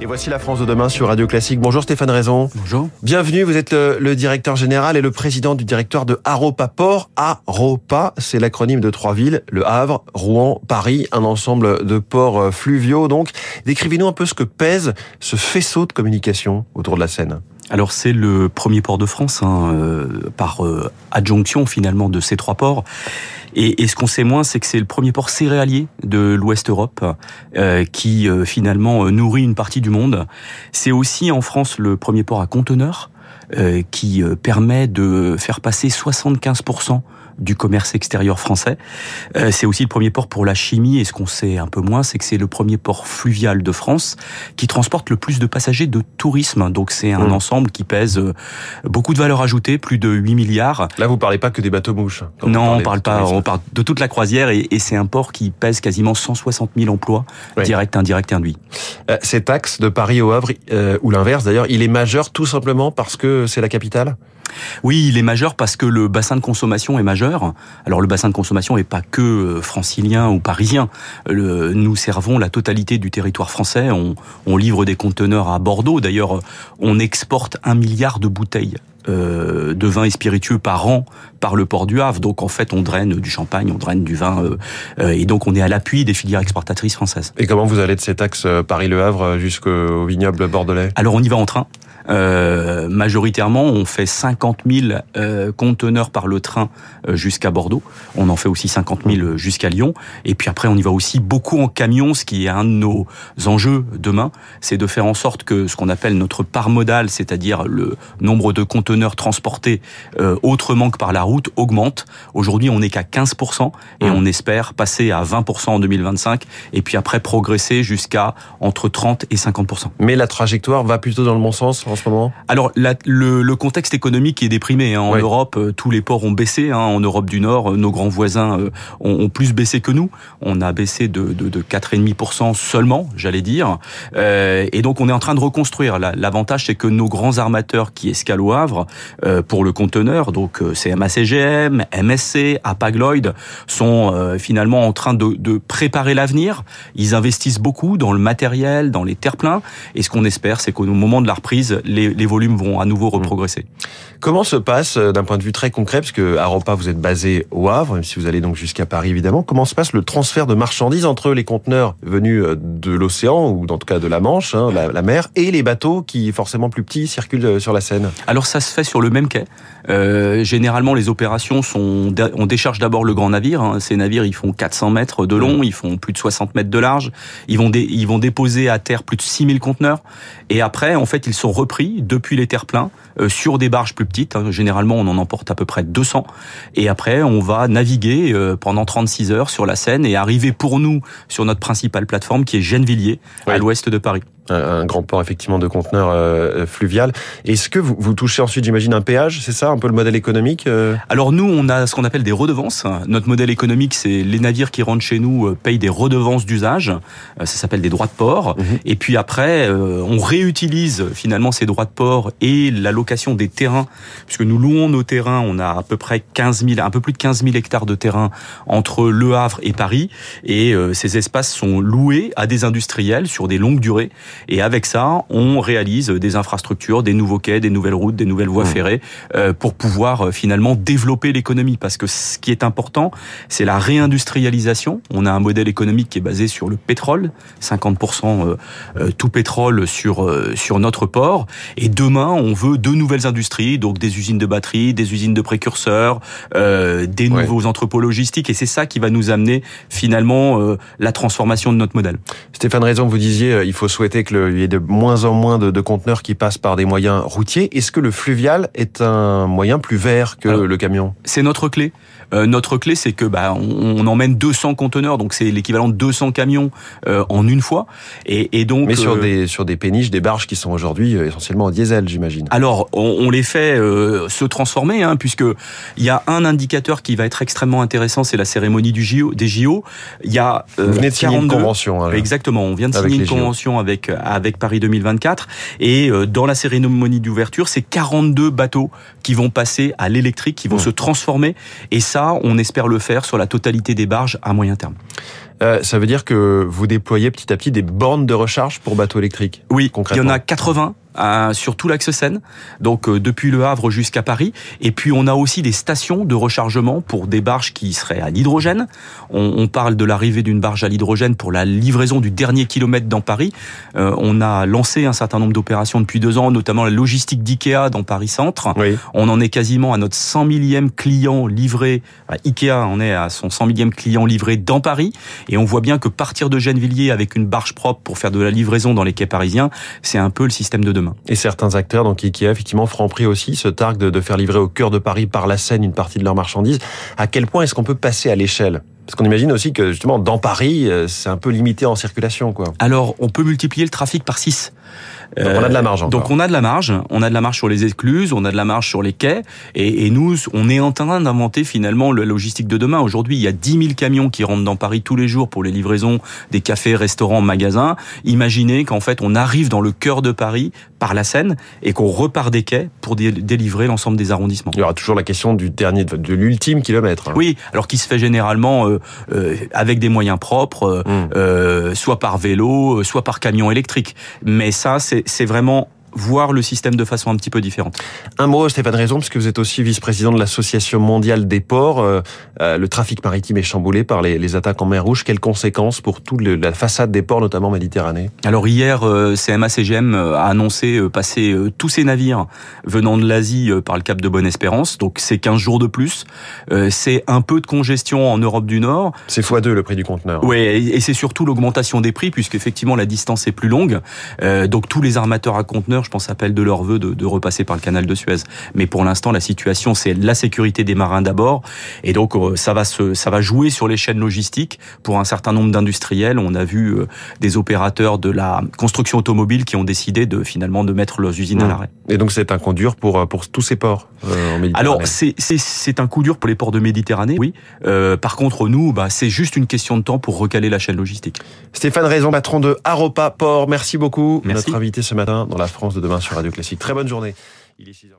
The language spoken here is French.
Et voici la France de demain sur Radio Classique. Bonjour Stéphane Raison. Bonjour. Bienvenue, vous êtes le, directeur général et le président du directoire de Aropa Port. Aropa, c'est l'acronyme de trois villes, Le Havre, Rouen, Paris, un ensemble de ports euh, fluviaux. Donc, décrivez-nous un peu ce que pèse ce faisceau de communication autour de la Seine. Alors c'est le premier port de France, hein, euh, par euh, adjonction finalement de ces trois ports. Et, ce qu'on sait moins, c'est que c'est le premier port céréalier de l'Ouest Europe euh, qui finalement nourrit une partie du monde. C'est aussi en France le premier port à conteneurs qui permet de faire passer 75 du commerce extérieur français. Euh, c'est aussi le premier port pour la chimie et ce qu'on sait un peu moins, c'est que c'est le premier port fluvial de France qui transporte le plus de passagers de tourisme. Donc c'est un mmh. ensemble qui pèse euh, beaucoup de valeur ajoutée, plus de 8 milliards. Là, vous parlez pas que des bateaux mouches. Non, on parle pas, on parle de toute la croisière et, c'est un port qui pèse quasiment 160 000 emplois, direct, indirect, induit. Euh, cet axe de Paris au Havre, ou l'inverse d'ailleurs, il est majeur tout simplement parce que c'est la capitale? Oui, il est majeur parce que le bassin de consommation est majeur. Alors le bassin de consommation n'est pas que euh, francilien ou parisien. nous servons la totalité du territoire français. On, livre des conteneurs à Bordeaux. D'ailleurs, on exporte un milliard de bouteilles euh, de vin et spiritueux par an par le port du Havre. Donc en fait, on draine du champagne, on draine du vin, euh, et donc on est à l'appui des filières exportatrices françaises. Et comment vous allez de cet axe Paris-Le Havre jusqu'au vignoble bordelais? Alors on y va en train. Euh, majoritairement, on fait 50 000 euh, conteneurs par le train euh, jusqu'à Bordeaux. On en fait aussi 50 000 jusqu'à Lyon. Et puis après, on y va aussi beaucoup en camion, ce qui est un de nos enjeux demain, c'est de faire en sorte que ce qu'on appelle notre part modale, c'est-à-dire le nombre de conteneurs transportés autrement que par la route, augmente. Aujourd'hui, on n'est qu'à 15% et mmh. on espère passer à 20% en 2025 et puis après progresser jusqu'à entre 30 et 50%. Mais la trajectoire va plutôt dans le bon sens alors, le, contexte économique est déprimé. Hein. En Europe, euh, tous les ports ont baissé. Hein. En Europe du Nord, euh, nos grands voisins euh, ont, plus baissé que nous. On a baissé de, de, de 4,5% seulement, j'allais dire. et donc, on est en train de reconstruire. L'avantage, c'est que nos grands armateurs qui escalent au Havre pour le conteneur, donc c'est MACGM, MSC, Apagloid, sont finalement en train de, de préparer l'avenir. Ils investissent beaucoup dans le matériel, dans les terre-pleins. Et ce qu'on espère, c'est qu'au moment de la reprise, les, volumes vont à nouveau reprogresser. Comment se passe, euh, d'un point de vue très concret, parce que à Europa, vous êtes basé au Havre, même si vous allez donc jusqu'à Paris, évidemment, comment se passe le transfert de marchandises entre les conteneurs venus euh, de l'océan, ou en tout cas de la Manche, hein, la, mer, et les bateaux qui, forcément plus petits, circulent euh, sur la Seine? Alors ça se fait sur le même quai. généralement, les opérations sont... On décharge d'abord le grand navire. Hein. Ces navires, ils font 400 mètres de long, ils font plus de 60 mètres de large. Ils vont, ils vont déposer à terre plus de 6000 conteneurs. Et après, en fait, ils sont repris depuis les terre-pleins euh, sur des barges plus petites. Hein. Généralement, on en emporte à peu près 200. Et après, on va naviguer euh, pendant 36 heures sur la Seine et arriver pour nous sur notre principale plateforme qui est Gennevilliers, à l'ouest de Paris un, grand port effectivement de conteneurs euh, fluvial. Est-ce que vous, vous touchez ensuite, j'imagine, un péage C'est ça, un peu le modèle économique euh Alors nous, on a ce qu'on appelle des redevances. Notre modèle économique, c'est les navires qui rentrent chez nous euh, payent des redevances d'usage. Ça s'appelle des droits de port. Mhm. Et puis après, on réutilise finalement ces droits de port et la location des terrains, puisque nous louons nos terrains. On a à peu près 15 000, un peu plus de 15 000 hectares de terrain entre Le Havre et Paris. Et ces espaces sont loués à des industriels sur des longues durées. Et avec ça, on réalise des infrastructures, des nouveaux quais, des nouvelles routes, des nouvelles voies mmh. ferrées euh, pour pouvoir euh, finalement développer l'économie. Parce que ce qui est important, c'est la réindustrialisation. On a un modèle économique qui est basé sur le pétrole, 50% euh, tout pétrole sur sur notre port. Et demain, on veut deux nouvelles industries, donc des usines de batteries, des usines de précurseurs, des nouveaux entrepôts logistiques. Et c'est ça qui va nous amener finalement la transformation de notre modèle. Stéphane Raison, vous disiez, il faut souhaiter qu'il y ait de moins en moins de, conteneurs qui passent par des moyens routiers. Est-ce que le fluvial est un moyen plus vert que le camion? C'est notre clé. Euh, notre clé, c'est que bah, on, emmène 200 conteneurs, donc c'est l'équivalent de 200 camions euh, en une fois. Et, donc, mais sur euh, des sur des péniches, des barges qui sont aujourd'hui essentiellement en diesel, j'imagine. Alors, on, les fait se transformer, hein, puisque il y a un indicateur qui va être extrêmement intéressant, c'est la cérémonie du JO, des JO. Il y a Vous venez de signer une convention. Hein, exactement, on vient de signer une convention avec avec Paris 2024. Et euh, dans la cérémonie d'ouverture, c'est 42 bateaux qui vont passer à l'électrique, qui vont mmh. se transformer. Et ça, on espère le faire sur la totalité des barges à moyen terme. Euh, ça veut dire que vous déployez petit à petit des bornes de recharge pour bateaux électriques Oui, il y en a 80 sur tout l'axe Seine, donc euh, depuis Le Havre jusqu'à Paris. Et puis on a aussi des stations de rechargement pour des barges qui seraient à l'hydrogène. On, on, parle de l'arrivée d'une barge à l'hydrogène pour la livraison du dernier kilomètre dans Paris. Euh, on a lancé un certain nombre d'opérations depuis deux ans, notamment la logistique d'IKEA dans Paris Centre. Oui. On en est quasiment à notre 100 millième client livré. IKEA en est à son 100 millième client livré dans Paris. Et on voit bien que partir de Gennevilliers avec une barge propre pour faire de la livraison dans les quais parisiens, c'est un peu le système de demain. Et certains acteurs, donc Ikea, effectivement, Franprix aussi, se targuent de, de faire livrer au cœur de Paris par la Seine une partie de leurs marchandises. À quel point est-ce qu'on peut passer à l'échelle? Parce qu'on imagine aussi que justement dans Paris, euh, c'est un peu limité en circulation, quoi. Alors, on peut multiplier le trafic par 6. Donc on a de la marge. Encore. Donc on a de la marge, on a de la marge sur les écluses, on a de la marge sur les quais, et, et nous, on est en train d'inventer finalement la logistique de demain. Aujourd'hui, il y a 10 000 camions qui rentrent dans Paris tous les jours pour les livraisons des cafés, restaurants, magasins. Imaginez qu'en fait, on arrive dans le cœur de Paris par la Seine et qu'on repart des quais pour dé délivrer l'ensemble des arrondissements. Il y aura toujours la question du dernier, de l'ultime kilomètre. Hein. Oui, alors qui se fait généralement euh, euh, avec des moyens propres, mmh. euh, soit par vélo, soit par camion électrique. Mais ça, c'est vraiment voir le système de façon un petit peu différente. Un mot, Stéphane Raison, puisque vous êtes aussi vice-président de l'Association mondiale des ports. Euh, euh, le trafic maritime est chamboulé par les, les, attaques en mer Rouge. Quelles conséquences pour toute la façade des ports, notamment Méditerranée? Alors hier, euh, CMA-CGM a annoncé euh, passer euh, tous ces navires venant de l'Asie par le Cap de Bonne-Espérance. Donc c'est 15 jours de plus. c'est un peu de congestion en Europe du Nord. C'est x2 le prix du conteneur. Oui, et c'est surtout l'augmentation des prix, puisqu'effectivement la distance est plus longue. donc tous les armateurs à conteneurs je pense, appellent de leur vœu de, de, repasser par le canal de Suez. Mais pour l'instant, la situation, c'est la sécurité des marins d'abord. Et donc, ça va se, ça va jouer sur les chaînes logistiques pour un certain nombre d'industriels. On a vu des opérateurs de la construction automobile qui ont décidé de finalement de mettre leurs usines mmh. à l'arrêt. Et donc, c'est un coup dur pour, pour tous ces ports euh, en Méditerranée. Alors, c'est un coup dur pour les ports de Méditerranée, oui. Euh, par contre, nous, bah, c'est juste une question de temps pour recaler la chaîne logistique. Stéphane Raison, patron de Aropa Port, merci beaucoup. Merci. Notre invité ce matin dans la France de demain sur Radio Classique. Très bonne journée. Il est 6h.